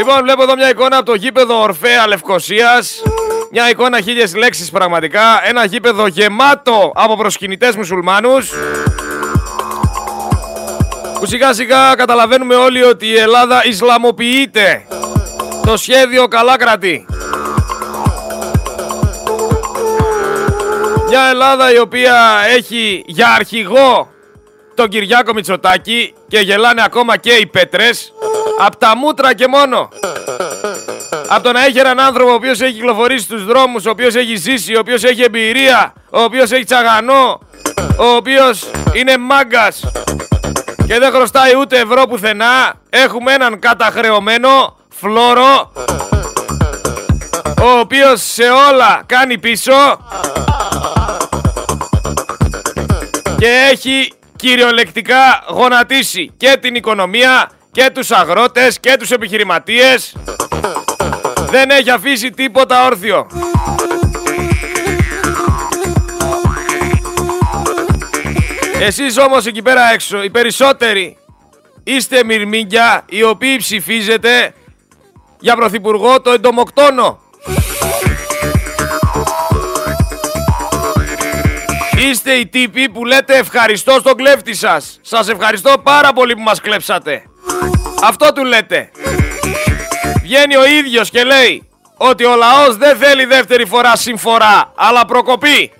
Λοιπόν, βλέπω εδώ μια εικόνα από το γήπεδο Ορφέα Λευκοσίας. Μια εικόνα χίλιες λέξεις πραγματικά. Ένα γήπεδο γεμάτο από προσκυνητές μουσουλμάνους. Που σιγά σιγά καταλαβαίνουμε όλοι ότι η Ελλάδα Ισλαμοποιείται. Το σχέδιο καλά κρατεί. Μια Ελλάδα η οποία έχει για αρχηγό τον Κυριάκο Μητσοτάκη και γελάνε ακόμα και οι πέτρες από τα μούτρα και μόνο. Από το να έχει έναν άνθρωπο ο οποίος έχει κυκλοφορήσει στους δρόμους, ο οποίος έχει ζήσει, ο οποίος έχει εμπειρία, ο οποίος έχει τσαγανό, ο οποίος είναι μάγκας και δεν χρωστάει ούτε ευρώ πουθενά. Έχουμε έναν καταχρεωμένο φλόρο ο οποίος σε όλα κάνει πίσω και έχει κυριολεκτικά γονατίσει και την οικονομία και τους αγρότες και τους επιχειρηματίες δεν έχει αφήσει τίποτα όρθιο. Εσείς όμως εκεί πέρα έξω, οι περισσότεροι είστε μυρμήγκια οι οποίοι ψηφίζετε για πρωθυπουργό το εντομοκτόνο. Είστε οι τύποι που λέτε ευχαριστώ στον κλέφτη σας. Σας ευχαριστώ πάρα πολύ που μας κλέψατε. Αυτό του λέτε. Βγαίνει ο ίδιος και λέει ότι ο λαός δεν θέλει δεύτερη φορά συμφορά, αλλά προκοπή.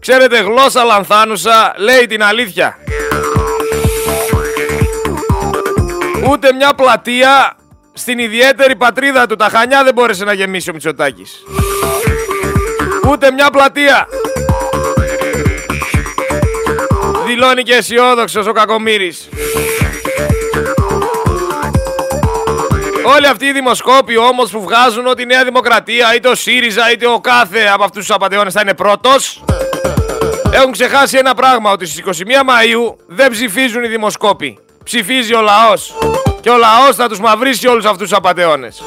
Ξέρετε, γλώσσα λανθάνουσα λέει την αλήθεια. Ούτε μια πλατεία στην ιδιαίτερη πατρίδα του, τα Χανιά δεν μπόρεσε να γεμίσει ο Μητσοτάκης. Ούτε μια πλατεία. Δηλώνει και αισιόδοξος ο Κακομύρης. Όλοι αυτοί οι δημοσκόποι όμως που βγάζουν ότι η Νέα Δημοκρατία είτε ο ΣΥΡΙΖΑ είτε ο κάθε από αυτούς τους απαταιώνες θα είναι πρώτος έχουν ξεχάσει ένα πράγμα ότι στις 21 Μαΐου δεν ψηφίζουν οι δημοσκόποι. Ψηφίζει ο λαός. Και ο λαός θα τους μαυρίσει όλους αυτούς τους απαταιώνες.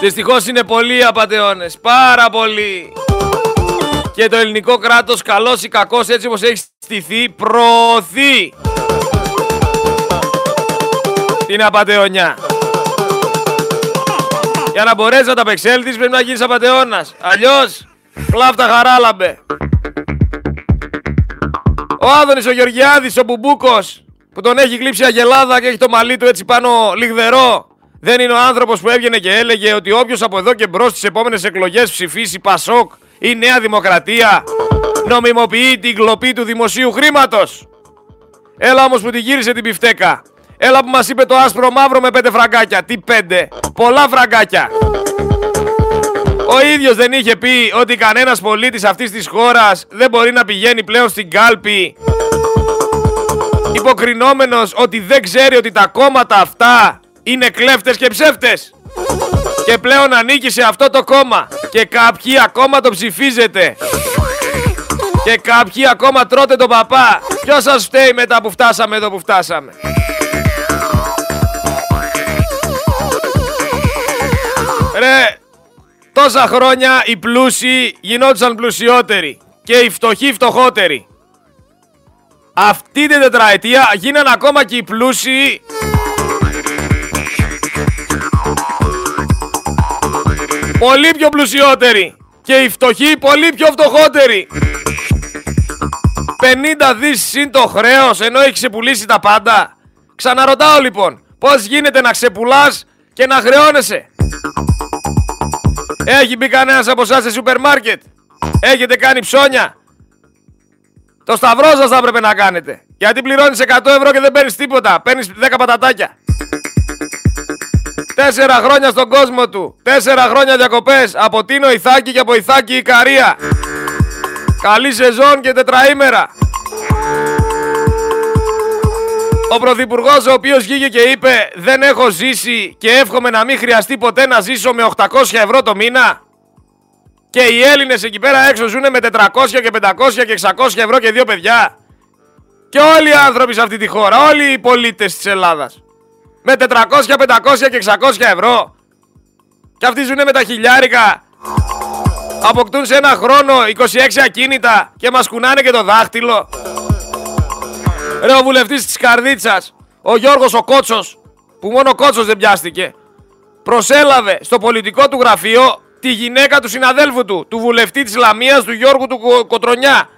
Δυστυχώς είναι πολλοί απαταιώνες. Πάρα πολλοί. Και το ελληνικό κράτος καλός ή κακός έτσι όπως έχει στηθεί προωθεί την απαταιωνιά. Για να μπορέσει να τα απεξέλθεις πρέπει να γίνεις απαταιώνας. Αλλιώς κλάφτα χαράλαμπε. Ο Άδωνης ο Γεωργιάδης ο Μπουμπούκος που τον έχει κλείψει αγελάδα και έχει το μαλλί του έτσι πάνω λιγδερό δεν είναι ο άνθρωπος που έβγαινε και έλεγε ότι όποιος από εδώ και μπρος στις επόμενες εκλογές ψηφίσει Πασόκ ή Νέα Δημοκρατία νομιμοποιεί την κλοπή του δημοσίου χρήματος. Έλα όμως που τη γύρισε την πιφτέκα. Έλα που μας είπε το άσπρο μαύρο με πέντε φραγκάκια. Τι πέντε; Πολλά φραγκάκια. Ο ίδιος δεν είχε πει ότι κανένας πολίτης αυτής της χώρας δεν μπορεί να πηγαίνει πλέον στην κάλπη υποκρινόμενος ότι δεν ξέρει ότι τα κόμματα αυτά είναι κλέφτες και ψεύτες. Και πλέον ανήκει σε αυτό το κόμμα. Και κάποιοι ακόμα το ψηφίζετε. Και κάποιοι ακόμα τρώτε τον παπά. Ποιος σας φταίει μετά που φτάσαμε εδώ που φτάσαμε; Τόσα χρόνια οι πλούσιοι γινόντουσαν πλουσιότεροι και οι φτωχοί φτωχότεροι. Αυτή την τετραετία γίνανε ακόμα και οι πλούσιοι πολύ πιο πλουσιότεροι και οι φτωχοί πολύ πιο φτωχότεροι. 50 δις συν το χρέος ενώ έχει ξεπουλήσει τα πάντα. Ξαναρωτάω λοιπόν, πώς γίνεται να ξεπουλάς και να χρεώνεσαι; Έχει μπει κανένας από εσάς σε σούπερ μάρκετ. Έχετε κάνει ψώνια; Το σταυρό σας θα έπρεπε να κάνετε. Γιατί πληρώνεις 100 ευρώ και δεν παίρνεις τίποτα. Παίρνεις 10 πατατάκια. Τέσσερα χρόνια στον κόσμο του. Τέσσερα χρόνια διακοπές. Από Τίνο Ιθάκη και από Ιθάκη Ικαρία. Καλή σεζόν και τετραήμερα. Ο Πρωθυπουργός, ο οποίος βγήκε και είπε: Δεν έχω ζήσει και εύχομαι να μην χρειαστεί ποτέ να ζήσω με 800 ευρώ το μήνα. Και οι Έλληνες εκεί πέρα έξω ζουν με 400 και 500 και 600 ευρώ και δύο παιδιά. Και όλοι οι άνθρωποι σε αυτή τη χώρα, όλοι οι πολίτες της Ελλάδας. Με 400, 500 και 600 ευρώ. Και αυτοί ζουν με τα χιλιάρικα. Αποκτούν σε ένα χρόνο 26 ακίνητα και μας κουνάνε και το δάχτυλο. Ρε ο βουλευτής της Καρδίτσας, ο Γιώργος ο Κότσος, που μόνο κότσος δεν πιάστηκε, προσέλαβε στο πολιτικό του γραφείο τη γυναίκα του συναδέλφου του, του βουλευτή της Λαμίας, του Γιώργου του Κοτρονιά.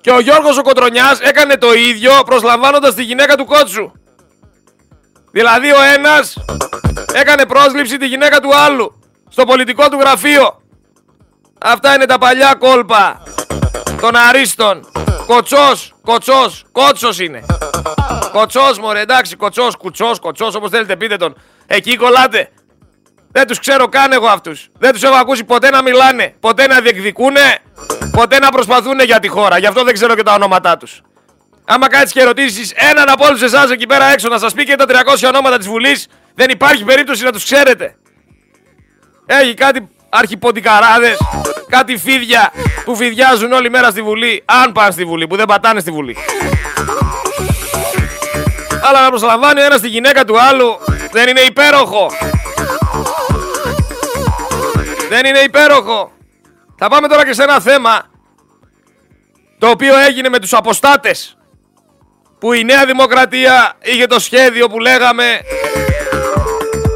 Και ο Γιώργος ο Κοτρονιάς έκανε το ίδιο προσλαμβάνοντας τη γυναίκα του κότσου. Δηλαδή ο ένας έκανε πρόσληψη τη γυναίκα του άλλου στο πολιτικό του γραφείο. Αυτά είναι τα παλιά κόλπα των αρίστων. Κοτσός, κοτσός, κότσος είναι. Κοτσός μωρέ, εντάξει, κοτσός, κουτσός, κοτσός, όπως θέλετε πείτε τον. Εκεί κολλάτε. Δεν τους ξέρω καν εγώ αυτούς. Δεν τους έχω ακούσει ποτέ να μιλάνε, ποτέ να διεκδικούνε, ποτέ να προσπαθούν για τη χώρα. Γι' αυτό δεν ξέρω και τα ονόματά τους. Άμα κάτσει και ερωτήσεις έναν από όλους εσάς εκεί πέρα έξω να σας πει και τα 300 ονόματα της Βουλής, δεν υπάρχει περίπτωση να τους ξέρετε. Έχει κάτι αρχιποντικαράδες, κάτι φίδια που φιδιάζουν όλη μέρα στη Βουλή, αν πάνε στη Βουλή, που δεν πατάνε στη Βουλή. Αλλά να προσλαμβάνει ένας τη γυναίκα του άλλου δεν είναι υπέροχο. Δεν είναι υπέροχο. Θα πάμε τώρα και σε ένα θέμα το οποίο έγινε με τους αποστάτες που η Νέα Δημοκρατία είχε το σχέδιο που λέγαμε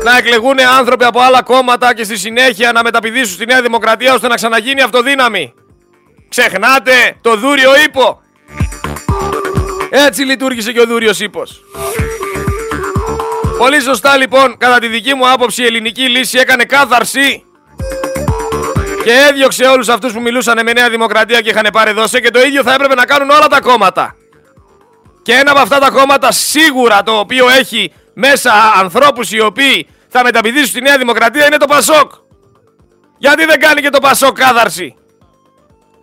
να εκλεγούν άνθρωποι από άλλα κόμματα και στη συνέχεια να μεταπηδήσουν στη Νέα Δημοκρατία ώστε να ξαναγίνει αυτοδύναμη. Ξεχνάτε το δούριο ύπο. Έτσι λειτουργήσε και ο δούριος ύπος. Πολύ σωστά λοιπόν, κατά τη δική μου άποψη, η ελληνική λύση έκανε κάθαρση και έδιωξε όλους αυτούς που μιλούσαν με Νέα Δημοκρατία και είχαν πάρει δόση και το ίδιο θα έπρεπε να κάνουν όλα τα κόμματα. Και ένα από αυτά τα κόμματα σίγουρα το οποίο έχει μέσα ανθρώπους οι οποίοι θα μεταπηδήσουν στη Νέα Δημοκρατία είναι το Πασόκ. Γιατί δεν κάνει και το Πασόκ κάθαρση;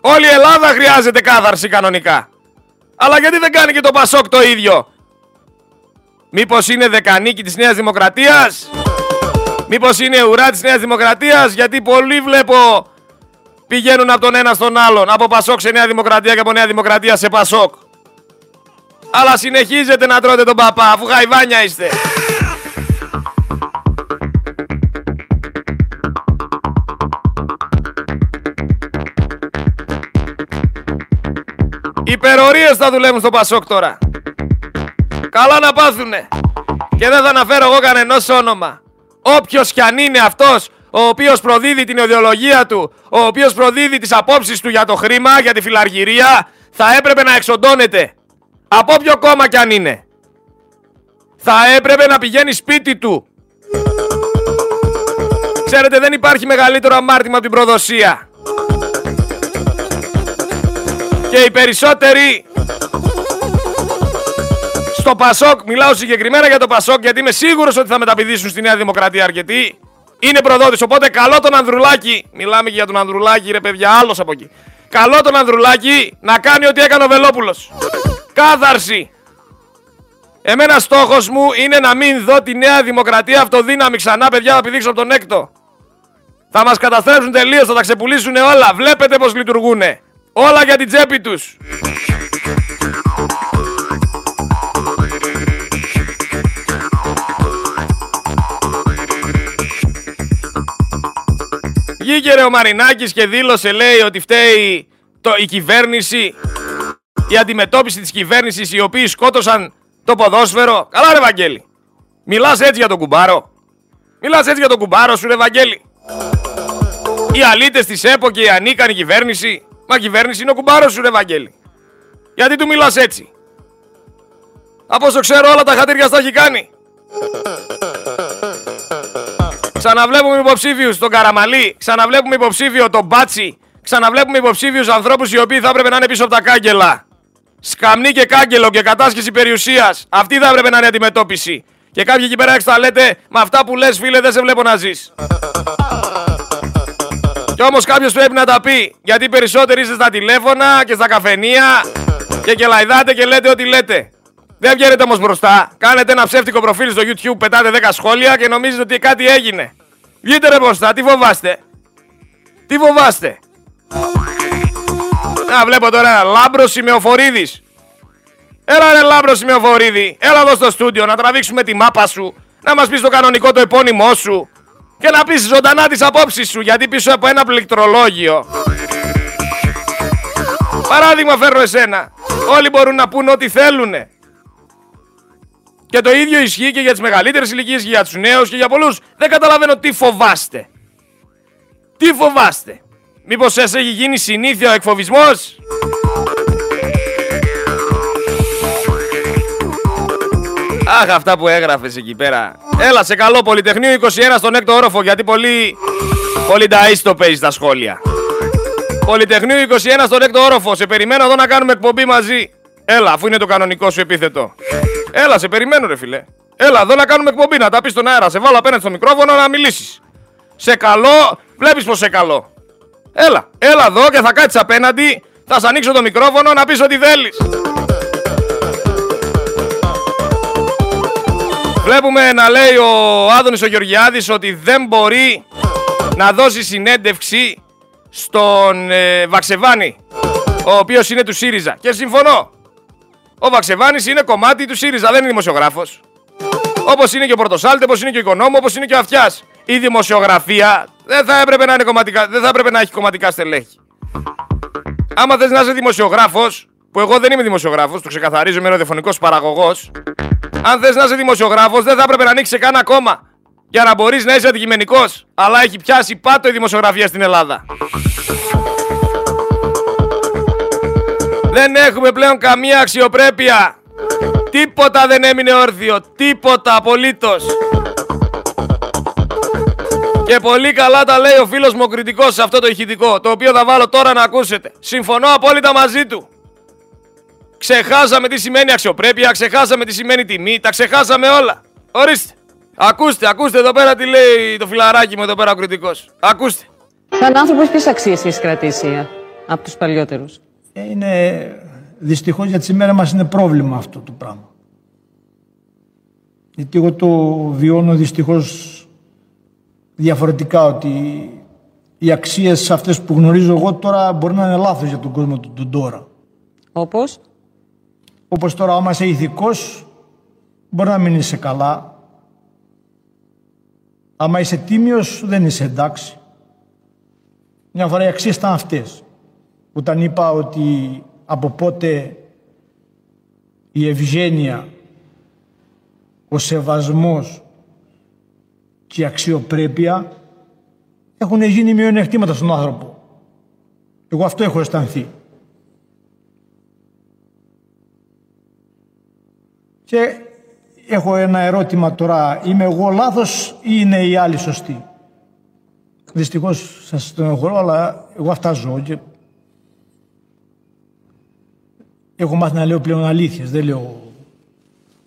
Όλη η Ελλάδα χρειάζεται κάθαρση κανονικά. Αλλά γιατί δεν κάνει και το Πασόκ το ίδιο; Μήπως είναι δεκανίκη της Νέας Δημοκρατίας; Μήπως είναι ουρά της Νέας Δημοκρατίας; Γιατί πολλοί βλέπω πηγαίνουν από τον ένα στον άλλον. Από Πασόκ σε Νέα Δημοκρατία και από Νέα Δημοκρατία σε Πασόκ. Αλλά συνεχίζετε να τρώτε τον παπά αφού γαϊβάνια είστε. Υπερορίες θα δουλεύουν στο Πασόκ τώρα. Καλά να πάθουνε. Και δεν θα αναφέρω εγώ κανενός όνομα. Όποιος κι αν είναι αυτός ο οποίος προδίδει την ιδεολογία του, ο οποίος προδίδει τις απόψεις του για το χρήμα, για τη φιλαργυρία, θα έπρεπε να εξοντώνεται. Από ποιο κόμμα κι αν είναι. Θα έπρεπε να πηγαίνει σπίτι του. Ξέρετε δεν υπάρχει μεγαλύτερο αμάρτημα από την προδοσία. Και οι περισσότεροι στο Πασόκ, μιλάω συγκεκριμένα για το Πασόκ γιατί είμαι σίγουρος ότι θα μεταπηδήσουν στη Νέα Δημοκρατία αρκετοί. Είναι προδότης, οπότε καλό τον Ανδρουλάκη, μιλάμε και για τον Ανδρουλάκη ρε παιδιά, άλλος από εκεί. Καλό τον Ανδρουλάκη να κάνει ό,τι έκανε ο Βελόπουλος. Κάθαρση. Εμένα στόχος μου είναι να μην δω τη Νέα Δημοκρατία αυτοδύναμη ξανά, παιδιά, θα πηδήξω από τον έκτο. Θα μας καταστρέψουν τελείως, θα τα ξεπουλήσουν όλα. Βλέπετε πώς λειτουργούνε. Όλα για την τσέπη τους. Βγήκε ρε ο Μαρινάκης και δήλωσε λέει ότι φταίει το, η κυβέρνηση η αντιμετώπιση της κυβέρνησης οι οποίοι σκότωσαν το ποδόσφαιρο. Καλά ρε Βαγγέλη. Μιλάς έτσι για τον κουμπάρο. Μιλάς έτσι για τον κουμπάρο σου ρε Βαγγέλη. Οι αλήτες της ΕΠΟ και η ανίκανη κυβέρνηση. Μα κυβέρνηση είναι ο κουμπάρος σου ρε Βαγγέλη. Γιατί του μιλάς έτσι; Από όσο ξέρω όλα τα χατήρια στα έχει κάνει. Ξαναβλέπουμε υποψήφιους τον Καραμαλή. Ξαναβλέπουμε υποψήφιο τον Μπάτσι. Ξαναβλέπουμε υποψήφιους ανθρώπους οι οποίοι θα έπρεπε να είναι πίσω από τα κάγκελα. Σκαμνή και κάγκελο και κατάσχεση περιουσίας. Αυτή θα έπρεπε να είναι αντιμετώπιση. Και κάποιοι εκεί πέρα έξω λέτε, με αυτά που λες, φίλε, δεν σε βλέπω να ζεις. Κι όμως κάποιος πρέπει να τα πει. Γιατί περισσότεροι είστε στα τηλέφωνα και στα καφενεία και κελαϊδάτε και λέτε ό,τι λέτε. Δεν βγαίνετε όμως μπροστά. Κάνετε ένα ψεύτικο προφίλ στο YouTube, πετάτε 10 σχόλια και νομίζετε ότι κάτι έγινε. Βγείτε ρε μπροστά, τι φοβάστε; Τι φοβάστε; Να βλέπω τώρα ένα λάμπρο Σημεοφορίδης. Έλα ρε λάμπρο Σημεοφορίδη, έλα εδώ στο στούντιο να τραβήξουμε τη μάπα σου, να μας πεις το κανονικό το επώνυμό σου και να πεις ζωντανά τις απόψεις σου γιατί πίσω από ένα πληκτρολόγιο. Παράδειγμα φέρνω εσένα. Όλοι μπορούν να πούν ό,τι θέλουνε. Και το ίδιο ισχύει και για τις μεγαλύτερες ηλικίες και για τους νέους και για πολλούς. Δεν καταλαβαίνω τι φοβάστε. Τι φοβάστε. Μήπως σας έχει γίνει συνήθεια ο εκφοβισμός; Αχ, αυτά που έγραφες εκεί πέρα. Έλα, σε καλό Πολυτεχνείο 21 στον έκτο όροφο, γιατί πολύ, πολύ το παίζει στα σχόλια. Πολυτεχνείο 21 στον έκτο όροφο. Σε περιμένω εδώ να κάνουμε εκπομπή μαζί. Έλα, αφού είναι το κανονικό σου επίθετο. Έλα, σε περιμένω, ρε φιλέ. Έλα, εδώ να κάνουμε εκπομπή, να τα πεις στον αέρα. Σε βάλω απέναντι στο μικρόφωνο να μιλήσεις. Σε καλό, βλέπεις πως σε καλό. Έλα, έλα εδώ και θα κάτσεις απέναντι. Θα σου ανοίξω το μικρόφωνο να πεις ό,τι θέλεις. Βλέπουμε να λέει ο Άδωνης ο Γεωργιάδης ότι δεν μπορεί να δώσει συνέντευξη στον ε, Βαξεβάνη, ο οποίος είναι του ΣΥΡΙΖΑ. Και συμφωνώ. Ο Βαξεβάνης είναι κομμάτι του ΣΥΡΙΖΑ, δεν είναι δημοσιογράφος. Όπως είναι και ο Πρωτοσάλτε, όπως είναι και ο Οικονόμου, όπως είναι και ο Αυτιάς. Η δημοσιογραφία δεν θα έπρεπε να, είναι κομματικά, δεν θα έπρεπε να έχει κομματικά στελέχη. Άμα θες να είσαι δημοσιογράφος, που εγώ δεν είμαι δημοσιογράφος, το ξεκαθαρίζω, είμαι ραδιοφωνικός παραγωγός. Αν θες να είσαι δημοσιογράφος, δεν θα έπρεπε να ανοίξει κανένα κόμμα για να μπορείς να είσαι αντικειμενικός. Αλλά έχει πιάσει πάτο η δημοσιογραφία στην Ελλάδα. Δεν έχουμε πλέον καμία αξιοπρέπεια. Τίποτα δεν έμεινε όρθιο. Τίποτα απολύτως. Και πολύ καλά τα λέει ο φίλος μου ο κριτικός σε αυτό το ηχητικό, το οποίο θα βάλω τώρα να ακούσετε. Συμφωνώ απόλυτα μαζί του. Ξεχάσαμε τι σημαίνει αξιοπρέπεια, ξεχάσαμε τι σημαίνει τιμή, τα ξεχάσαμε όλα. Ορίστε. Ακούστε, ακούστε εδώ πέρα τι λέει το φιλαράκι μου εδώ πέρα ο κριτικός. Ακούστε. Σαν άνθρωπος ποιες αξίες έχεις κρατήσει από τους παλιότερους; Ε, είναι, δυστυχώς για τις ημέρες μας είναι πρόβλημα αυτό το πράγμα. Γιατί εγώ το βιώνω δυστυχώς διαφορετικά ότι οι αξίες αυτές που γνωρίζω εγώ τώρα μπορεί να είναι λάθος για τον κόσμο του, τώρα. Όπως; Όπως τώρα άμα είσαι ηθικός μπορεί να μην είσαι καλά. Άμα είσαι τίμιος δεν είσαι εντάξει. Μια φορά οι αξίες ήταν αυτές. Όταν είπα ότι από πότε η ευγένεια, ο σεβασμός και η αξιοπρέπεια έχουν γίνει μειονεκτήματα στον άνθρωπο. Εγώ αυτό έχω αισθανθεί. Και έχω ένα ερώτημα τώρα. Είμαι εγώ λάθος ή είναι οι άλλοι σωστοί; Δυστυχώς σας τον έχω, αλλά εγώ αυτά ζω και έχω μάθει να λέω πλέον αλήθειες. Δεν λέω...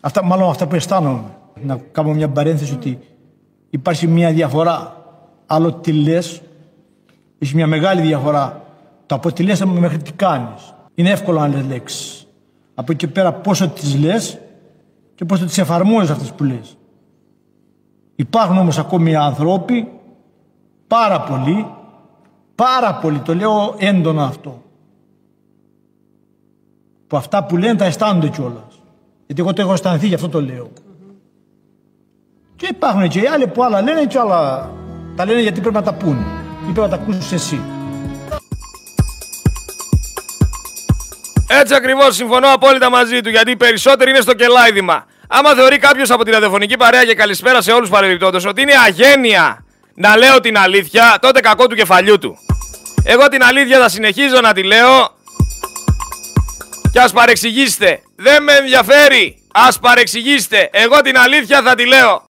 Αυτά, μάλλον αυτά που αισθάνομαι. Να κάνω μια παρένθεση ότι υπάρχει μια διαφορά. Άλλο τι λες, έχει μια μεγάλη διαφορά. Το από τι λες μέχρι τι κάνεις. Είναι εύκολο να λες λέξεις. Από εκεί πέρα πόσο τις λες και πόσο τις εφαρμόζεις αυτές που λες. Υπάρχουν όμως ακόμη άνθρωποι, πάρα πολλοί, πάρα πολλοί, το λέω έντονα αυτό, που αυτά που λένε τα αισθάνονται κιόλας. Γιατί εγώ το έχω αισθανθεί, γι' αυτό το λέω. Και υπάρχουν και οι άλλοι που άλλα λένε και άλλα τα λένε γιατί πρέπει να τα πούνε. Ή πρέπει να τα ακούσεις εσύ. Έτσι ακριβώς συμφωνώ απόλυτα μαζί του γιατί οι περισσότεροι είναι στο κελάιδημα. Άμα θεωρεί κάποιος από τη ραδιοφωνική παρέα και καλησπέρα σε όλους παρεμπιπτόντως ότι είναι αγένεια να λέω την αλήθεια, τότε κακό του κεφαλιού του. Εγώ την αλήθεια θα συνεχίζω να τη λέω και ας παρεξηγήσετε. Δεν με ενδιαφέρει. Ας παρεξηγήσετε. Εγώ την αλήθεια θα τη λέω.